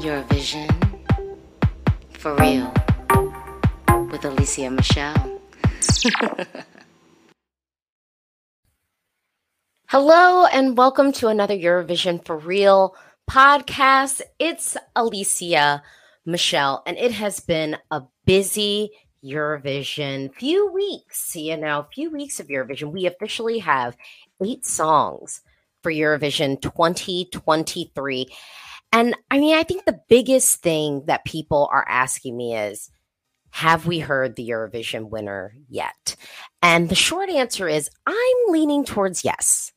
Eurovision for real with Alesia Michelle. Hello, and welcome to another Eurovision for real podcast. It's Alesia Michelle, and it has been a busy Eurovision few weeks. You know, few weeks of Eurovision. We officially have eight songs for Eurovision 2023. And I mean, I think the biggest thing that people are asking me is, have we heard the Eurovision winner yet? And the short answer is, I'm leaning towards yes,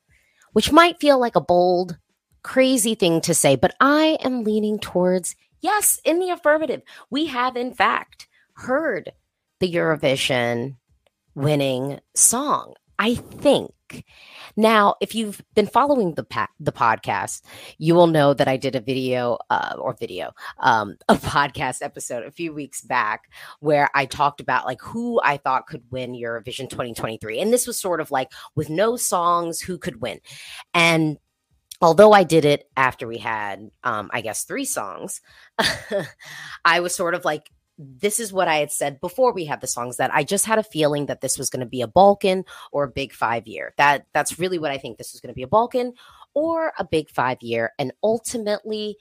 which might feel like a bold, crazy thing to say, but I am leaning towards yes in the affirmative. We have, in fact, heard the Eurovision winning song. I think. Now, if you've been following the pa- the podcast, you will know that I did a video uh, or video, um, a podcast episode a few weeks back where I talked about like who I thought could win Eurovision 2023, and this was sort of like with no songs, who could win, and although I did it after we had, um, I guess, three songs, I was sort of like this is what I had said before we had the songs that I just had a feeling that this was going to be a Balkan or a big 5 year. That that's really what I think this is going to be a Balkan or a big 5 year and ultimately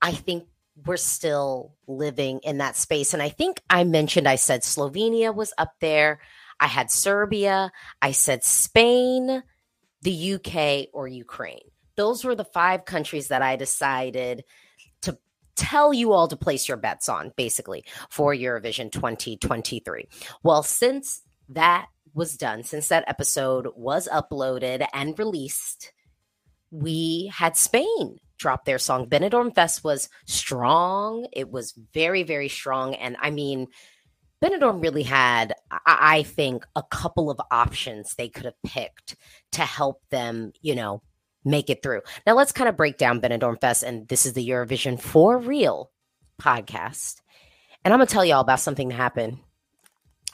I think we're still living in that space and I think I mentioned I said Slovenia was up there. I had Serbia, I said Spain, the UK or Ukraine. Those were the five countries that I decided tell you all to place your bets on, basically, for Eurovision 2023. Well, since that was done, since that episode was uploaded and released, we had Spain drop their song. Benidorm Fest was strong. It was very, very strong. And I mean, Benidorm really had, I think, a couple of options they could have picked to help them, you know, make it through. Now let's kind of break down Benidorm Fest, and this is the Eurovision for Real podcast. And I'm gonna tell y'all about something that happened.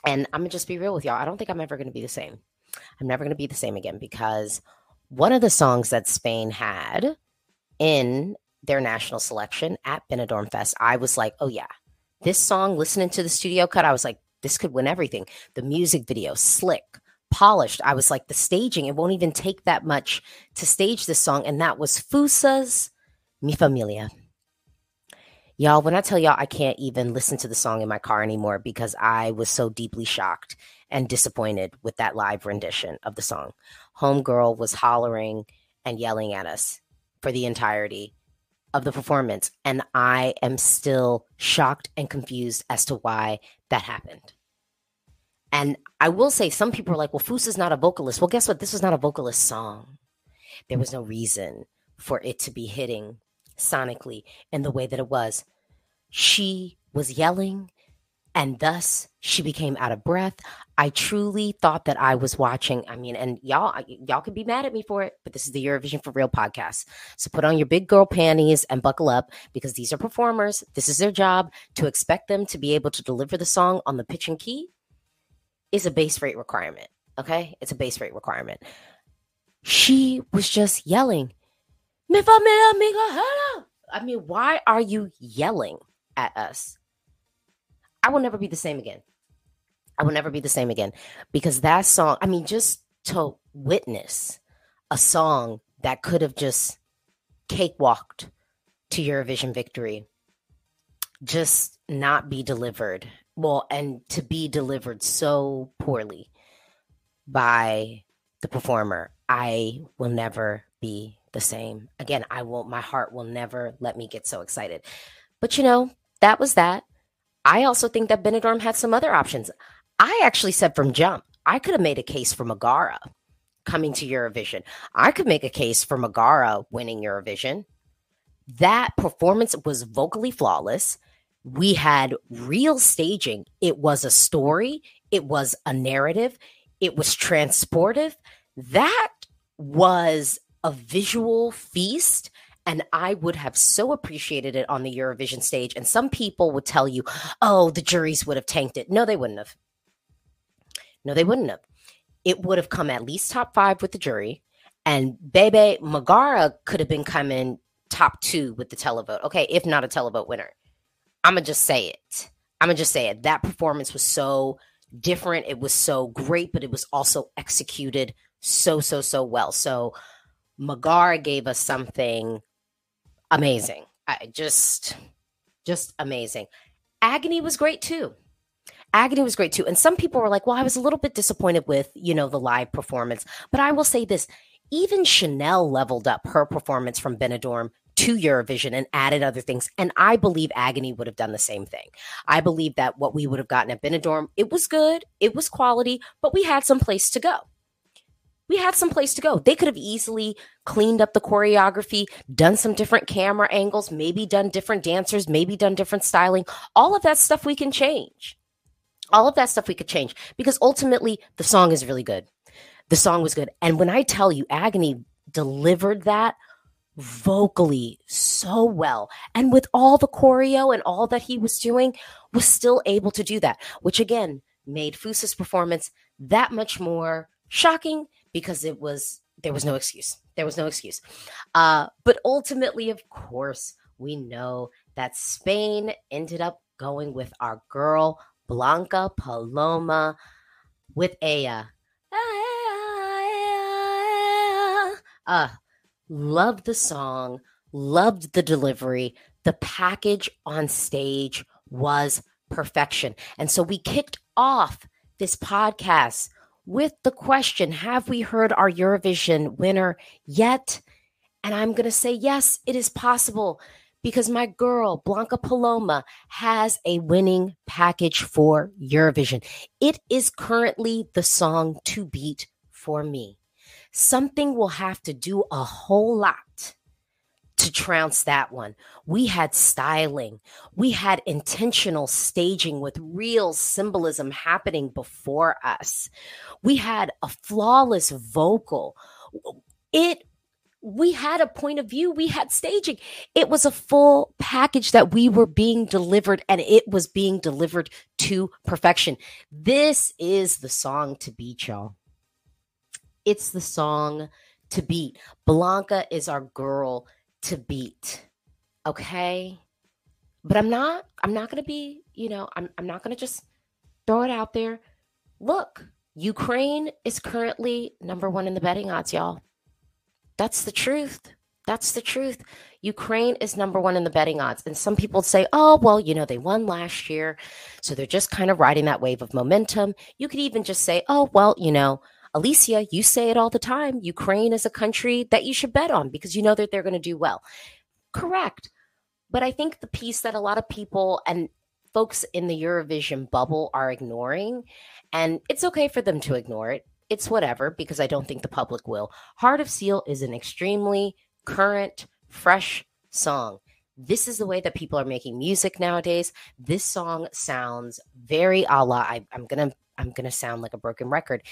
And I'm gonna just be real with y'all. I don't think I'm ever gonna be the same. I'm never gonna be the same again because one of the songs that Spain had in their national selection at Benidorm Fest, I was like, oh yeah, this song, listening to the studio cut, I was like, this could win everything. The music video, slick, polished. I was like, the staging, it won't even take that much to stage this song. And that was Fusa's Mi Familia. Y'all, when I tell y'all I can't even listen to the song in my car anymore because I was so deeply shocked and disappointed with that live rendition of the song. Homegirl was hollering and yelling at us for the entirety of the performance. And I am still shocked and confused as to why that happened. And I will say, some people are like, well, Foose is not a vocalist. Well, guess what? This was not a vocalist song. There was no reason for it to be hitting sonically in the way that it was. She was yelling, and thus she became out of breath. I truly thought that I was watching. I mean, and y'all, y'all could be mad at me for it, but this is the Eurovision for Real podcast. So put on your big girl panties and buckle up because these are performers. This is their job to expect them to be able to deliver the song on the pitch and key is a base rate requirement. Okay. It's a base rate requirement. She was just yelling, I mean, why are you yelling at us? I will never be the same again. I will never be the same again because that song, I mean, just to witness a song that could have just cakewalked to Eurovision victory, just not be delivered well and to be delivered so poorly by the performer i will never be the same. Again i won't my heart will never let me get so excited. But you know that was that. I also think that benidorm had some other options. I actually said from jump i could have made a case for megara coming to eurovision. I could make a case for megara winning eurovision. That performance was vocally flawless we had real staging. It was a story, it was a narrative, it was transportive. That was a visual feast. And I would have so appreciated it on the Eurovision stage. And some people would tell you, oh, the juries would have tanked it. No, they wouldn't have. No, they wouldn't have. It would have come at least top five with the jury. And Bebe Megara could have been coming top two with the televote. Okay, if not a televote winner. I'm gonna just say it. I'm gonna just say it. That performance was so different. It was so great, but it was also executed so, so, so well. So Magar gave us something amazing. I just, just amazing. Agoney was great too. Agoney was great too. And some people were like, well, I was a little bit disappointed with, you know, the live performance. But I will say this even Chanel leveled up her performance from Benidorm to Eurovision and added other things. And I believe Agoney would have done the same thing. I believe that what we would have gotten at Benidorm, it was good, it was quality, but we had some place to go. We had some place to go. They could have easily cleaned up the choreography, done some different camera angles, maybe done different dancers, maybe done different styling. All of that stuff we can change. All of that stuff we could change because ultimately the song is really good. The song was good. And when I tell you, Agoney delivered that vocally so well. And with all the choreo and all that he was doing was still able to do that which again made Fusa's performance that much more shocking because it was there was no excuse. There was no excuse. Uh but ultimately of course we know that Spain ended up going with our girl Blanca Paloma with Eaea uh loved the song, loved the delivery. The package on stage was perfection. And so we kicked off this podcast with the question Have we heard our Eurovision winner yet? And I'm going to say, yes, it is possible because my girl, Blanca Paloma, has a winning package for Eurovision. It is currently the song to beat for me something will have to do a whole lot to trounce that one. We had styling, we had intentional staging with real symbolism happening before us. We had a flawless vocal. It we had a point of view, we had staging. It was a full package that we were being delivered, and it was being delivered to perfection. This is the song to beat, y'all. It's the song to beat. Blanca is our girl to beat. Okay? But I'm not I'm not going to be, you know, I'm I'm not going to just throw it out there. Look, Ukraine is currently number 1 in the betting odds, y'all. That's the truth. That's the truth. Ukraine is number one in the betting odds. And some people say, oh, well, you know, they won last year. So they're just kind of riding that wave of momentum. You could even just say, oh, well, you know, Alesia, you say it all the time. Ukraine is a country that you should bet on because you know that they're going to do well. Correct. But I think the piece that a lot of people and folks in the Eurovision bubble are ignoring, and it's okay for them to ignore it. It's whatever because I don't think the public will. Heart of Steel is an extremely current, fresh song. This is the way that people are making music nowadays. This song sounds very a la. I, I'm gonna I'm gonna sound like a broken record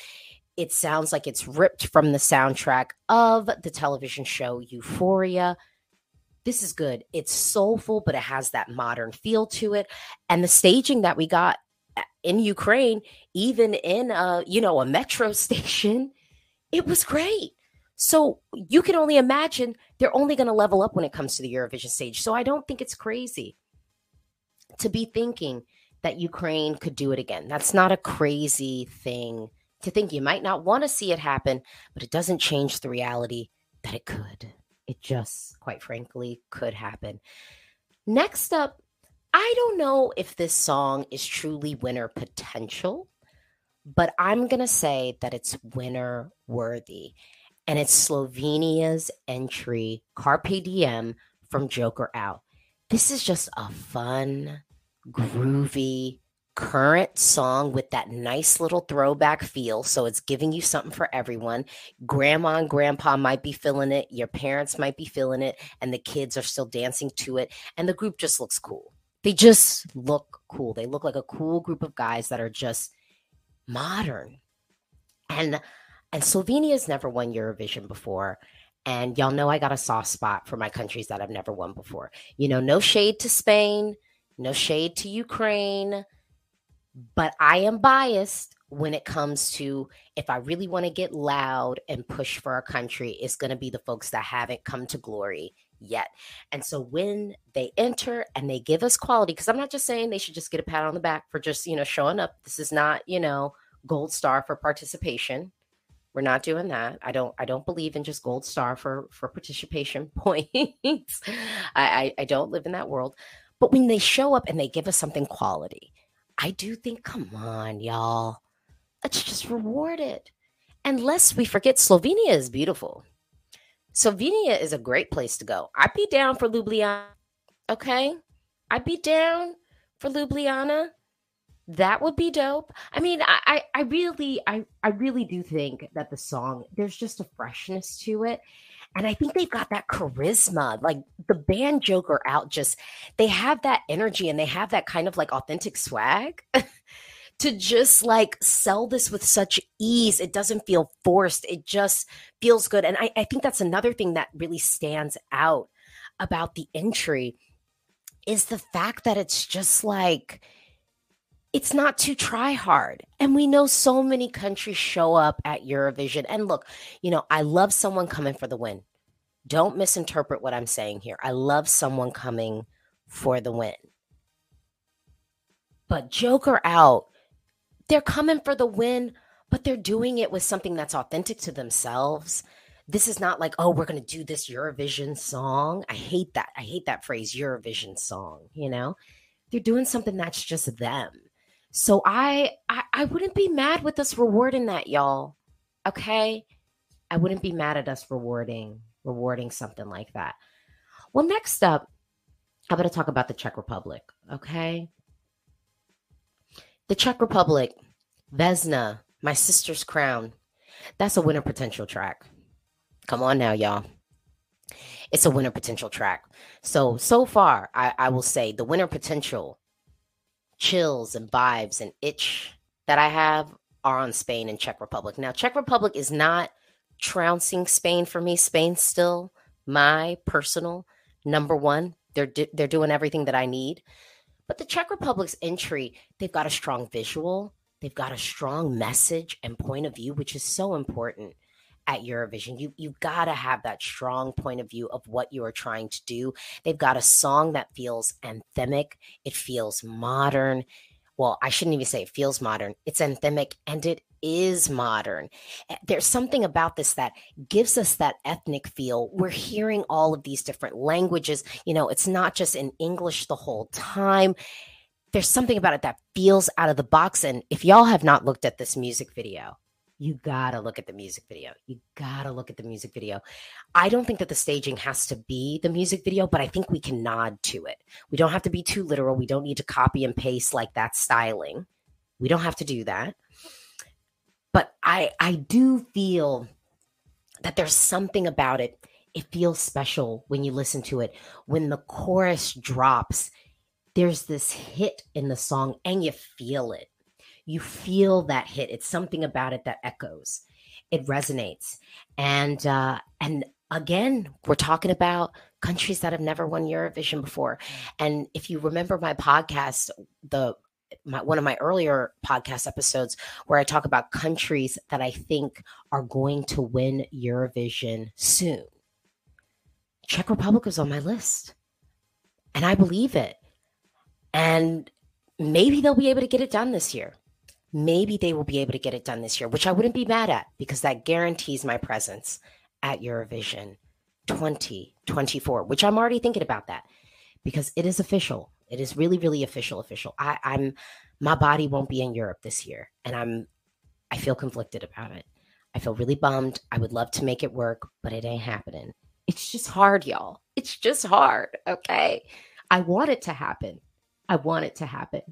it sounds like it's ripped from the soundtrack of the television show Euphoria. This is good. It's soulful, but it has that modern feel to it. And the staging that we got uh, in Ukraine, even in a, you know, a metro station, it was great. So you can only imagine they're only going to level up when it comes to the Eurovision stage. So I don't think it's crazy to be thinking that Ukraine could do it again. That's not a crazy thing to think you might not want to see it happen, but it doesn't change the reality that it could. It just, quite frankly, could happen. Next up, I don't know if this song is truly winner potential, but I'm going to say that it's winner worthy. And it's Slovenia's entry, Carpe Diem from Joker Out. This is just a fun, groovy, current song with that nice little throwback feel. So it's giving you something for everyone. Grandma and grandpa might be feeling it, your parents might be feeling it, and the kids are still dancing to it. And the group just looks cool. They just look cool. They look like a cool group of guys that are just modern. And and Slovenia's never won Eurovision before. And y'all know I got a soft spot for my countries that I've never won before. You know, no shade to Spain, no shade to Ukraine, but I am biased when it comes to if I really want to get loud and push for our country, it's going to be the folks that haven't come to glory yet. And so when they enter and they give us quality, because I'm not just saying they should just get a pat on the back for just, you know, showing up. This is not, you know, gold star for participation. We're not doing that. I don't I don't believe in just gold star for for participation points. I, I, I don't live in that world. But when they show up and they give us something quality, I do think, come on, y'all. Let's just reward it. And lest we forget, Slovenia is beautiful. Slovenia is a great place to go. I'd be down for Ljubljana. Okay. I'd be down for Ljubljana. That would be dope. I mean, I, I, really, I, I really do think that the song, there's just a freshness to it. And I think they've got that charisma. Like the band Joker out, just they have that energy and they have that kind of like authentic swag to just like sell this with such ease. It doesn't feel forced. It just feels good. And I, I think that's another thing that really stands out about the entry is the fact that it's just like it's not to try hard. And we know so many countries show up at Eurovision. And look, you know, I love someone coming for the win. Don't misinterpret what I'm saying here. I love someone coming for the win. But Joker out, they're coming for the win, but they're doing it with something that's authentic to themselves. This is not like, oh, we're going to do this Eurovision song. I hate that. I hate that phrase, Eurovision song, you know? They're doing something that's just them so I, I I wouldn't be mad with us rewarding that, y'all. Okay? I wouldn't be mad at us rewarding rewarding something like that. Well, next up, I'm going to talk about the Czech Republic, okay? The Czech Republic, Vesna, My Sister's Crown. That's a winner potential track. Come on now, y'all. It's a winner potential track. So, so far, I, I will say the winner potential chills and vibes and itch that I have are on Spain and Czech Republic. Now, Czech Republic is not trouncing Spain for me. Spain's still my personal number one. They're they're doing everything that I need. But the Czech Republic's entry, they've got a strong visual, they've got a strong message and point of view, which is so important at Eurovision. You you got to have that strong point of view of what you are trying to do. They've got a song that feels anthemic, it feels modern. Well, I shouldn't even say it feels modern. It's anthemic and it is modern. Eh, there's something about this that gives us that ethnic feel. We're hearing all of these different languages. You know, it's not just in English the whole time. There's something about it that feels out of the box. And if y'all have not looked at this music video, you gotta look at the music video. You gotta look at the music video. I don't think that the staging has to be the music video, but I think we can nod to it. We don't have to be too literal. We don't need to copy and paste like that styling. We don't have to do that. But I I do feel that there's something about it. It feels special when you listen to it. When the chorus drops, there's this hit in the song and you feel it you feel that hit. It's something about it that echoes. It resonates. And uh, and again, we're talking about countries that have never won Eurovision before. And if you remember my podcast, the my, one of my earlier podcast episodes where I talk about countries that I think are going to win Eurovision soon. Czech Republic is on my list. And I believe it. And maybe they'll be able to get it done this year maybe they will be able to get it done this year, which I wouldn't be mad at because that guarantees my presence at Eurovision 2024, which I'm already thinking about that because it is official. It is really, really official, official. I, I'm my body won't be in Europe this year, and I'm I feel conflicted about it. I feel really bummed. I would love to make it work, but it ain't happening. It's just hard, y'all. It's just hard. Okay. I want it to happen. I want it to happen.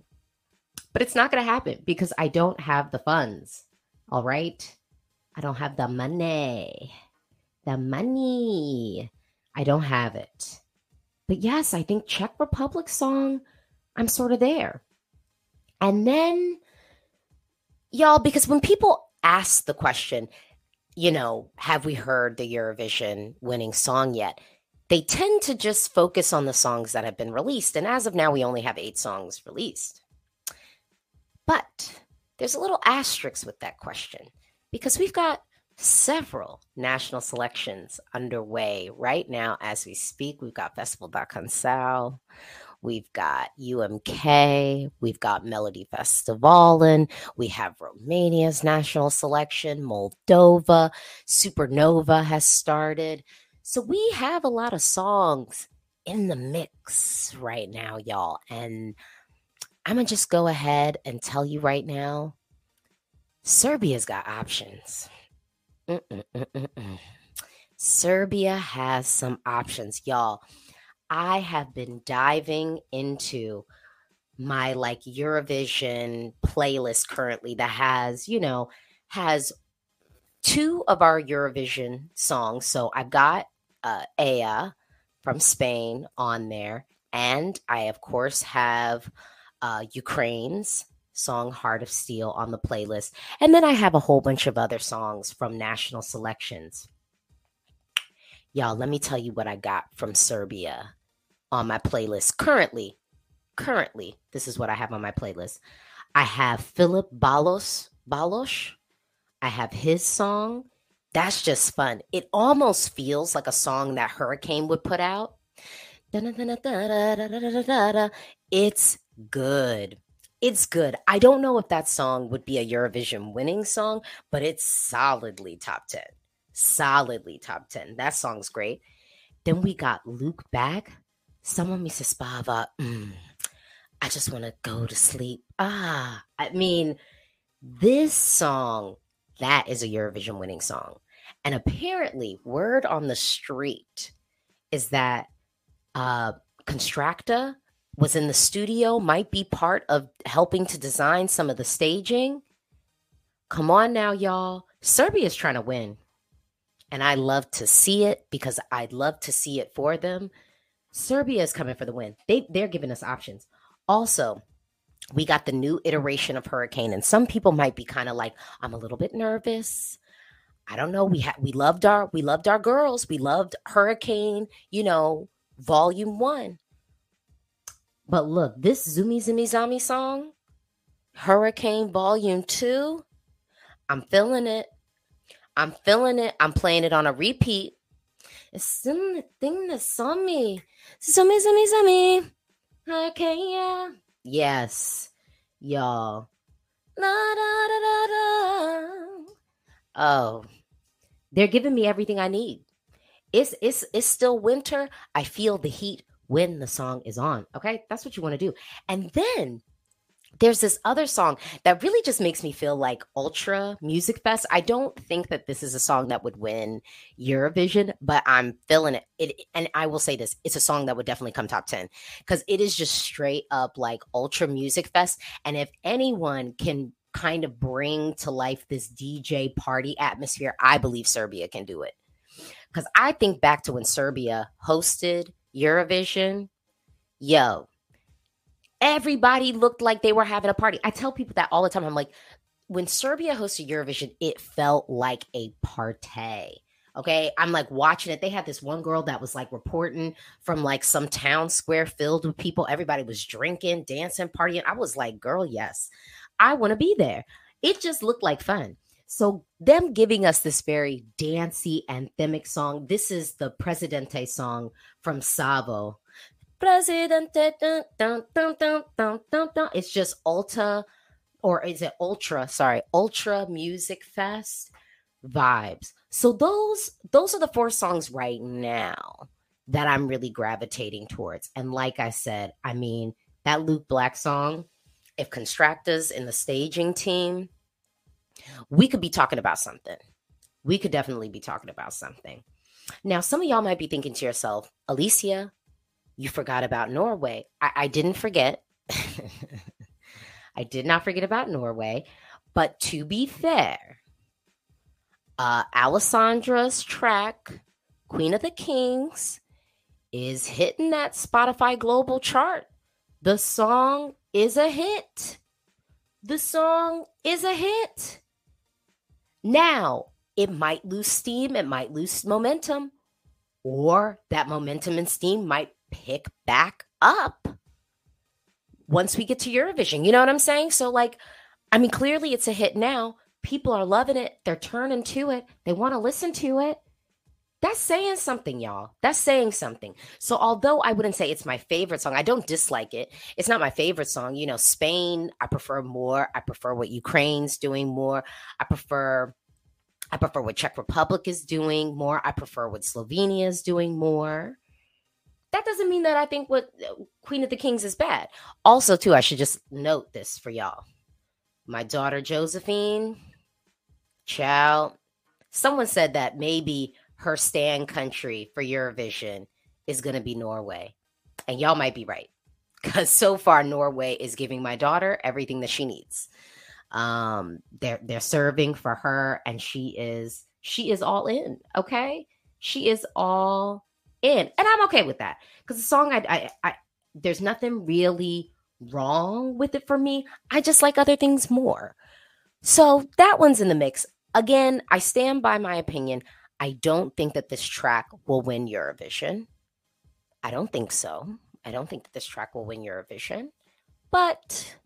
But it's not going to happen because I don't have the funds. All right. I don't have the money. The money. I don't have it. But yes, I think Czech Republic song, I'm sort of there. And then, y'all, because when people ask the question, you know, have we heard the Eurovision winning song yet? They tend to just focus on the songs that have been released. And as of now, we only have eight songs released. But there's a little asterisk with that question because we've got several national selections underway right now as we speak. We've got Festival we've got UMK, we've got Melodifestivalen, we have Romania's national selection, Moldova, Supernova has started. So we have a lot of songs in the mix right now, y'all. And I'm going to just go ahead and tell you right now Serbia's got options. Mm-mm-mm-mm. Serbia has some options, y'all. I have been diving into my like Eurovision playlist currently that has, you know, has two of our Eurovision songs. So I've got uh, Eaea from Spain on there, and I of course have uh, Ukraine's song Heart of Steel on the playlist. And then I have a whole bunch of other songs from national selections. Y'all, let me tell you what I got from Serbia on my playlist currently. Currently, this is what I have on my playlist. I have Philip Balos, Balos. I have his song. That's just fun. It almost feels like a song that Hurricane would put out. It's good it's good. I don't know if that song would be a Eurovision winning song, but it's solidly top 10. Solidly top 10. That song's great. Then we got Luke Black. Someone me spava. Mm, I just want to go to sleep. Ah, I mean, this song, that is a Eurovision winning song. And apparently, word on the street is that uh Konstrakta was in the studio, might be part of helping to design some of the staging. Come on now, y'all. Serbia is trying to win. And I love to see it because I'd love to see it for them. Serbia is coming for the win. They they're giving us options. Also, we got the new iteration of Hurricane, and some people might be kind of like, I'm a little bit nervous. I don't know. We had we loved our we loved our girls. We loved Hurricane, you know, volume one. But look, this Zumi Zumi Zami song, Hurricane Volume 2, I'm feeling it. I'm feeling it. I'm playing it on a repeat. It's the thing that saw me. Zumi Zumi Zumi. Hurricane, yeah. Yes, y'all. La, da, da, da, da. Oh, they're giving me everything I need. It's it's it's still winter. I feel the heat when the song is on. Okay. That's what you want to do. And then there's this other song that really just makes me feel like ultra music fest. I don't think that this is a song that would win Eurovision, but I'm feeling it. It and I will say this, it's a song that would definitely come top 10 cuz it is just straight up like ultra music fest and if anyone can kind of bring to life this DJ party atmosphere, I believe Serbia can do it. Cuz I think back to when Serbia hosted Eurovision, yo, everybody looked like they were having a party. I tell people that all the time. I'm like, when Serbia hosted Eurovision, it felt like a party. Okay. I'm like watching it. They had this one girl that was like reporting from like some town square filled with people. Everybody was drinking, dancing, partying. I was like, girl, yes, I want to be there. It just looked like fun. So, them giving us this very dancey, anthemic song. This is the Presidente song from Savo. Presidente. Dun, dun, dun, dun, dun, dun, dun. It's just Ultra, or is it Ultra? Sorry, Ultra Music Fest vibes. So those those are the four songs right now that I'm really gravitating towards. And like I said, I mean that Luke Black song. If Konstrakta's in the staging team, we could be talking about something. We could definitely be talking about something. Now, some of y'all might be thinking to yourself, Alesia, you forgot about Norway. I, I didn't forget. I did not forget about Norway. But to be fair, uh, Alessandra's track, Queen of the Kings, is hitting that Spotify global chart. The song is a hit. The song is a hit. Now, it might lose steam, it might lose momentum, or that momentum and steam might pick back up once we get to Eurovision. You know what I'm saying? So, like, I mean, clearly it's a hit now. people are loving it. They're turning to it. They want to listen to it. That's saying something, y'all. That's saying something. So, although I wouldn't say it's my favorite song, I don't dislike it. It's not my favorite song. You know, Spain, I prefer more. I prefer what Ukraine's doing more. I prefer I prefer what Czech Republic is doing more. I prefer what Slovenia is doing more. That doesn't mean that I think what uh, Queen of the Kings is bad. Also, too, I should just note this for y'all. My daughter Josephine, child, someone said that maybe her stand country for Eurovision is going to be Norway. And y'all might be right. Because so far, Norway is giving my daughter everything that she needs. Um, they're they're serving for her, and she is she is all in. Okay, she is all in, and I'm okay with that because the song I, I I there's nothing really wrong with it for me. I just like other things more. So that one's in the mix. Again, I stand by my opinion. I don't think that this track will win Eurovision. I don't think so. I don't think that this track will win Eurovision. But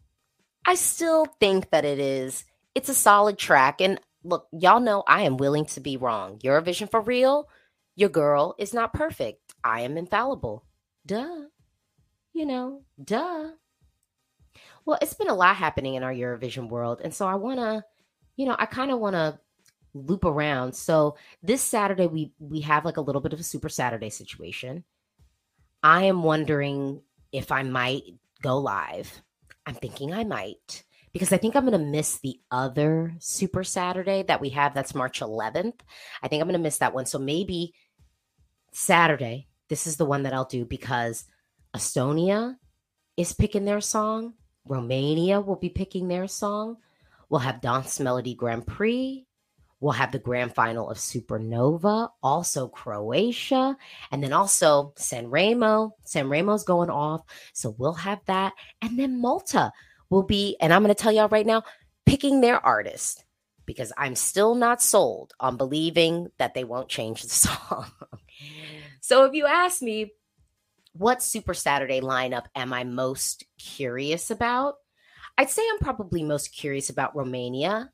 I still think that it is. It's a solid track. And look, y'all know I am willing to be wrong. Eurovision for real. Your girl is not perfect. I am infallible. Duh. You know, duh. Well, it's been a lot happening in our Eurovision world. And so I want to, you know, I kind of want to loop around. So this Saturday we we have like a little bit of a super Saturday situation. I am wondering if I might go live I'm thinking I might because I think I'm going to miss the other Super Saturday that we have. That's March 11th. I think I'm going to miss that one. So maybe Saturday, this is the one that I'll do because Estonia is picking their song. Romania will be picking their song. We'll have Dansk Melodi Grand Prix. We'll have the grand final of Supernova, also Croatia, and then also San Remo. San Remo's going off. So we'll have that. And then Malta will be, and I'm going to tell y'all right now, picking their artist because I'm still not sold on believing that they won't change the song. so if you ask me, what Super Saturday lineup am I most curious about? I'd say I'm probably most curious about Romania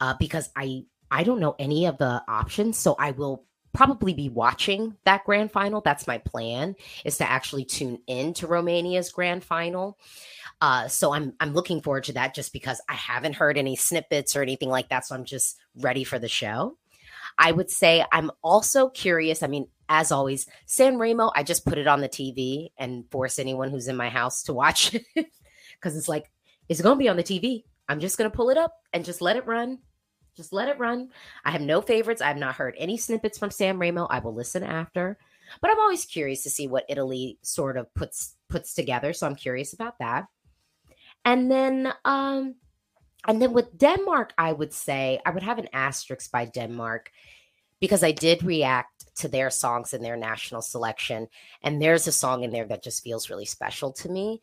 uh, because I I don't know any of the options, so I will probably be watching that grand final. That's my plan is to actually tune in to Romania's grand final. Uh, so I'm I'm looking forward to that just because I haven't heard any snippets or anything like that. So I'm just ready for the show. I would say I'm also curious. I mean, as always, San Remo, I just put it on the TV and force anyone who's in my house to watch it because it's like, it's going to be on the TV. I'm just going to pull it up and just let it run just let it run. I have no favorites. I have not heard any snippets from San Remo. I will listen after. But I'm always curious to see what Italy sort of puts puts together. So I'm curious about that. And then um and then with Denmark, I would say I would have an asterisk by Denmark because I did react to their songs in their national selection. And there's a song in there that just feels really special to me.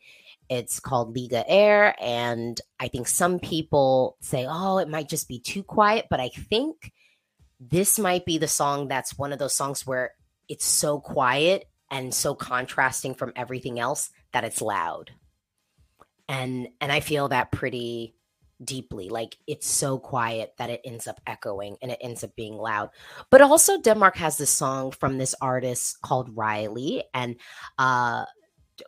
It's called Liga Air. And I think some people say, oh, it might just be too quiet. But I think this might be the song that's one of those songs where it's so quiet and so contrasting from everything else that it's loud. And and I feel that pretty deeply. Like it's so quiet that it ends up echoing and it ends up being loud. But also Denmark has this song from this artist called Reiley and uh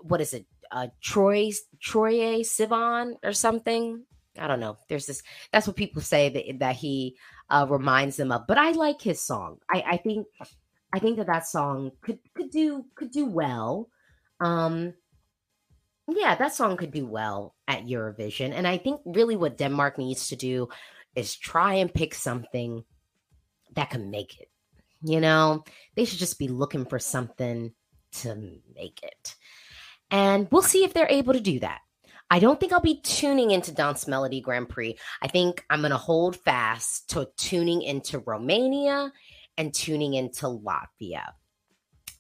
what is it? Uh, Troy Troye Sivan or something. I don't know. There's this. That's what people say that that he uh, reminds them of. But I like his song. I, I think I think that that song could could do could do well. Um, yeah, that song could do well at Eurovision. And I think really what Denmark needs to do is try and pick something that can make it. You know, they should just be looking for something to make it. And we'll see if they're able to do that. I don't think I'll be tuning into Dansk Melodi Grand Prix. I think I'm going to hold fast to tuning into Romania and tuning into Latvia.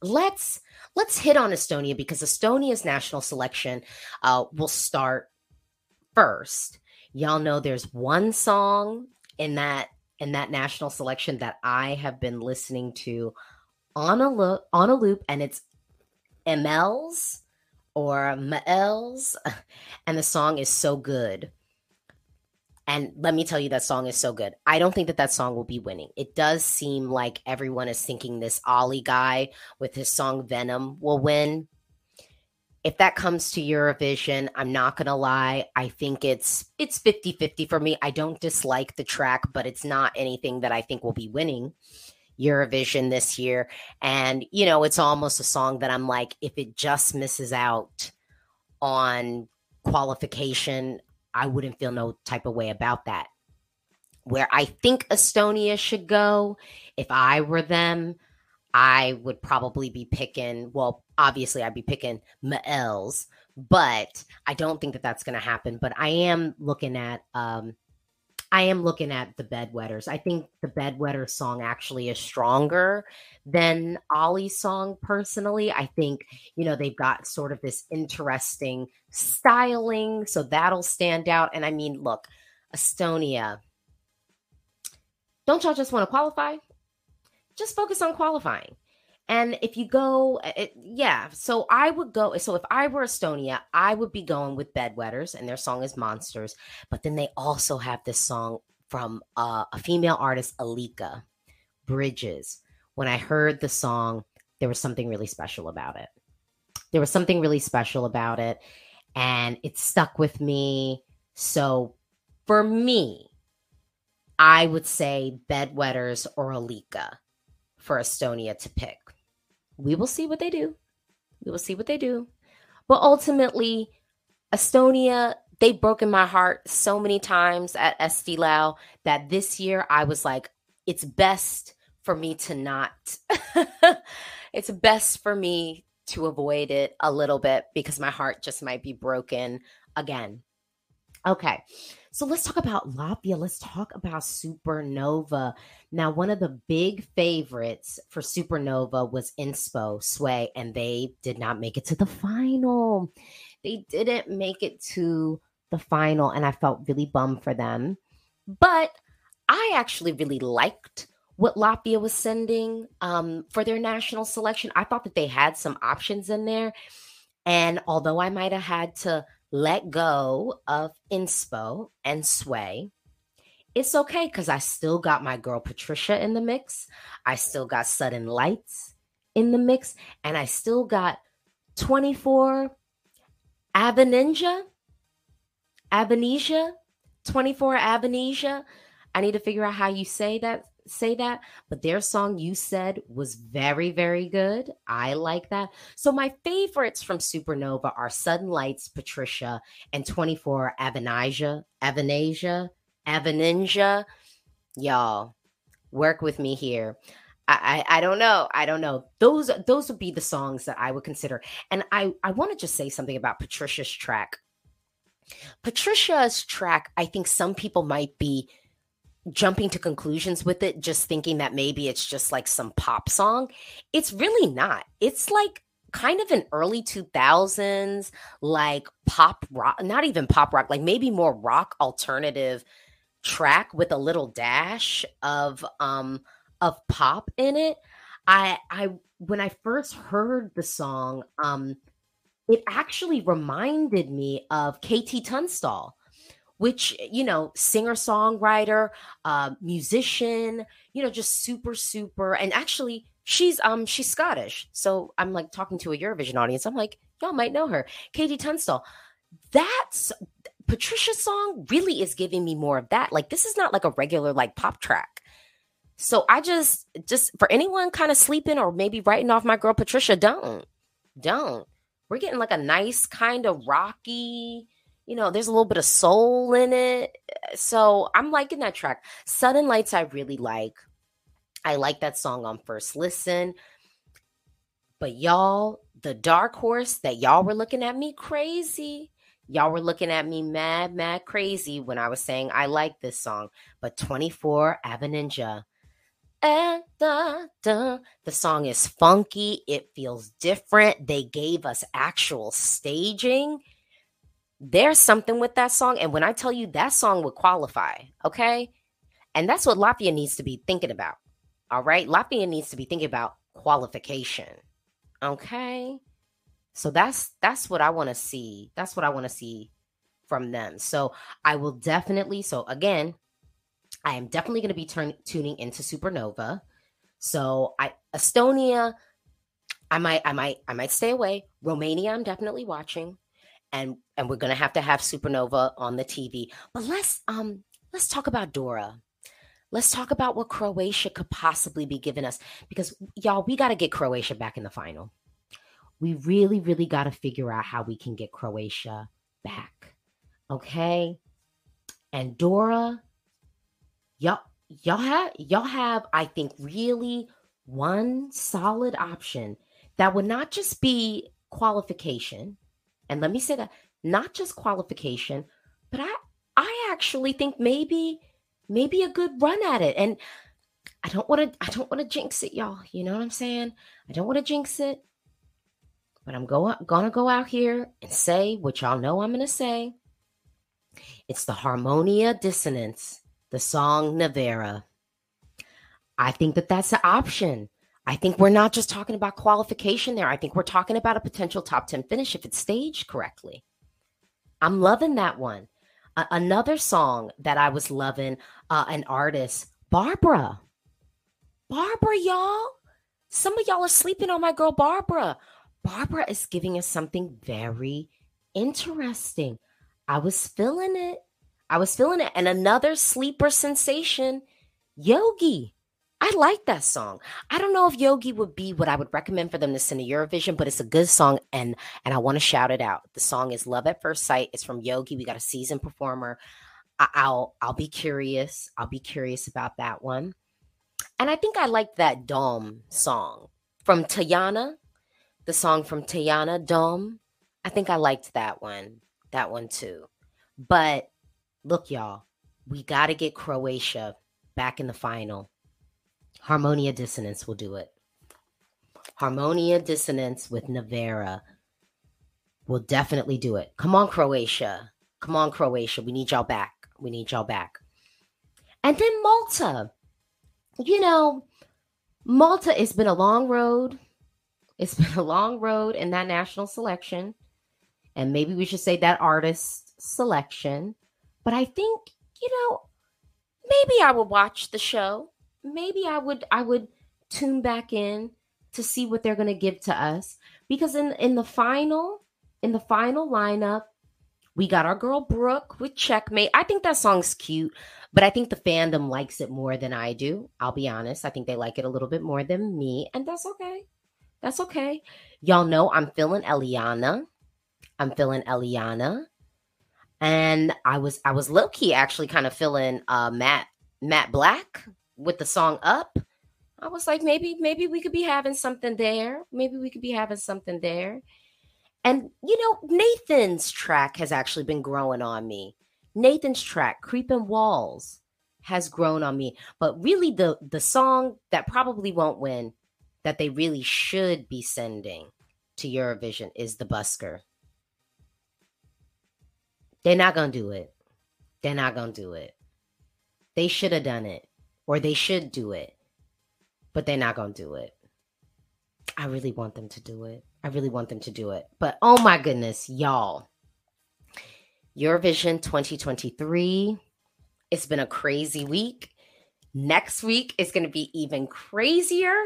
Let's let's hit on Estonia because Estonia's national selection uh, will start first. Y'all know there's one song in that in that national selection that I have been listening to on a loop on a loop, and it's ML's or Mael's, and the song is so good. And let me tell you, that song is so good. I don't think that that song will be winning. It does seem like everyone is thinking this Ollie guy with his song Venom will win. If that comes to Eurovision, I'm not going to lie. I think it's it's 50-50 for me. I don't dislike the track, but it's not anything that I think will be winning Eurovision this year. And, you know, it's almost a song that I'm like, if it just misses out on qualification, I wouldn't feel no type of way about that. Where I think Estonia should go, if I were them, I would probably be picking, well, obviously I'd be picking Maëlys, but I don't think that that's going to happen. But I am looking at, um, I am looking at the bedwetters. I think the bedwetter song actually is stronger than Ollie's song personally. I think, you know, they've got sort of this interesting styling, so that'll stand out. And I mean, look, Estonia, don't y'all just want to qualify? Just focus on qualifying. And if you go, it, yeah, so I would go. So if I were Estonia, I would be going with Bedwetters, and their song is Monsters. But then they also have this song from uh, a female artist, Alika Bridges. When I heard the song, there was something really special about it. There was something really special about it, and it stuck with me. So for me, I would say Bedwetters or Alika for Estonia to pick we will see what they do. We will see what they do. But ultimately, Estonia, they've broken my heart so many times at Eesti Laul that this year I was like, it's best for me to not, it's best for me to avoid it a little bit because my heart just might be broken again. Okay. So let's talk about Latvia. Let's talk about Supernova. Now, one of the big favorites for Supernova was Inspo Sway, and they did not make it to the final. They didn't make it to the final, and I felt really bummed for them. But I actually really liked what Latvia was sending um, for their national selection. I thought that they had some options in there. And although I might have had to let go of inspo and sway. It's okay because i still got my girl patricia in the mix. I still got sudden lights in the mix and i still got 24 aveninja avenesia 24 avenesia. I need to figure out how you say that say that, but their song you said was very, very good. I like that. So my favorites from Supernova are Sudden Lights, Patricia, and 24 Avanasia, Avanasia, Avaninja. Y'all, work with me here. I, I, I don't know. I don't know. Those those would be the songs that I would consider. And I I want to just say something about Patricia's track. Patricia's track, I think some people might be jumping to conclusions with it, just thinking that maybe it's just like some pop song. It's really not. It's like kind of an early 2000s, like pop rock, not even pop rock, like maybe more rock alternative track with a little dash of um of pop in it. I I when I first heard the song, um it actually reminded me of KT Tunstall which you know singer songwriter uh, musician you know just super super and actually she's um she's scottish. So i'm like talking to a eurovision audience. I'm like y'all might know her. KT Tunstall. That's patricia's song really is giving me more of that. Like this is not like a regular like pop track. So i just just for anyone kind of sleeping or maybe writing off my girl patricia don't don't. We're getting like a nice kind of rocky you know, there's a little bit of soul in it. So I'm liking that track. Sudden Lights, I really like. I like that song on first listen. But y'all, the dark horse that y'all were looking at me crazy. Y'all were looking at me mad, mad crazy when I was saying I like this song. But 24 Avaninja. And eh, da, da. The song is funky. It feels different. They gave us actual staging there's something with that song. And when I tell you that song would qualify, okay? And that's what Latvia needs to be thinking about. All right. Latvia needs to be thinking about qualification. Okay. So that's that's what I want to see. That's what I want to see from them. So I will definitely, so again, I am definitely going to be turn, tuning into Supernova. So I Estonia, I might, I might, I might stay away. Romania, I'm definitely watching, and and we're gonna have to have Supernova on the TV. But let's um let's talk about Dora. Let's talk about what Croatia could possibly be giving us because y'all, we got to get Croatia back in the final. We really, really got to figure out how we can get Croatia back. Okay. And Dora, y'all, y'all have y'all have, I think, really one solid option that would not just be qualification. And let me say that not just qualification, but I I actually think maybe maybe a good run at it. And I don't want to I don't want to jinx it, y'all. You know what I'm saying? I don't want to jinx it. But I'm go, gonna go out here and say what y'all know I'm gonna say. It's the Harmonia Dissonance, the song Nevera. I think that that's an option. I think we're not just talking about qualification there. I think we're talking about a potential top 10 finish if it's staged correctly. I'm loving that one another song that I was loving, uh, an artist, Barbara. Barbara, y'all. Some of y'all are sleeping on my girl, Barbara. Barbara is giving us something very interesting. I was feeling it. I was feeling it. And another sleeper sensation, Yogi. I like that song. I don't know if Yogi would be what I would recommend for them to send to Eurovision, but it's a good song and and I want to shout it out. The song is Love at First Sight. It's from Yogi. We got a seasoned performer. I, will I'll be curious. I'll be curious about that one. And I think I like that Dom song from Tayana. the song from Tayana Dom. I think I liked that one. That one too. But look, y'all, we got to get Croatia back in the final Harmonia Dissonance will do it. Harmonia Dissonance with Nevera will definitely do it. Come on, Croatia. Come on, Croatia. We need y'all back. We need y'all back. And then Malta. You know, Malta, it's been a long road. It's been a long road in that national selection. And maybe we should say that artist selection. But I think, you know, maybe I will watch the show maybe I would I would tune back in to see what they're going to give to us because in in the final in the final lineup we got our girl Brooke with Checkmate. I think that song's cute, but I think the fandom likes it more than I do. I'll be honest. I think they like it a little bit more than me, and that's okay. That's okay. Y'all know I'm feeling Eliana. I'm feeling Eliana. And I was I was low key actually kind of feeling uh Matt Matt Blxck with the song up, I was like, maybe, maybe we could be having something there. Maybe we could be having something there. And you know, Nathan's track has actually been growing on me. Nathan's track, Creeping Walls, has grown on me. But really the the song that probably won't win, that they really should be sending to Eurovision is the Busker. They're not gonna do it. They're not gonna do it. They should have done it or they should do it, but they're not going to do it. I really want them to do it. I really want them to do it. But oh my goodness, y'all. Eurovision 2023. It's been a crazy week. Next week is going to be even crazier.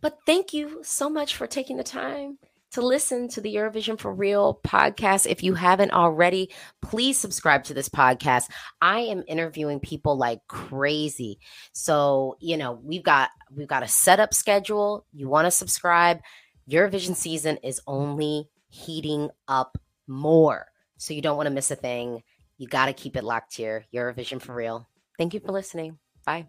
But thank you so much for taking the time to listen to the Eurovision for Real podcast. If you haven't already, please subscribe to this podcast. I am interviewing people like crazy. So, you know, we've got we've got a setup schedule. You want to subscribe. Eurovision season is only heating up more. So you don't want to miss a thing. You got to keep it locked here. Eurovision for Real. Thank you for listening. Bye.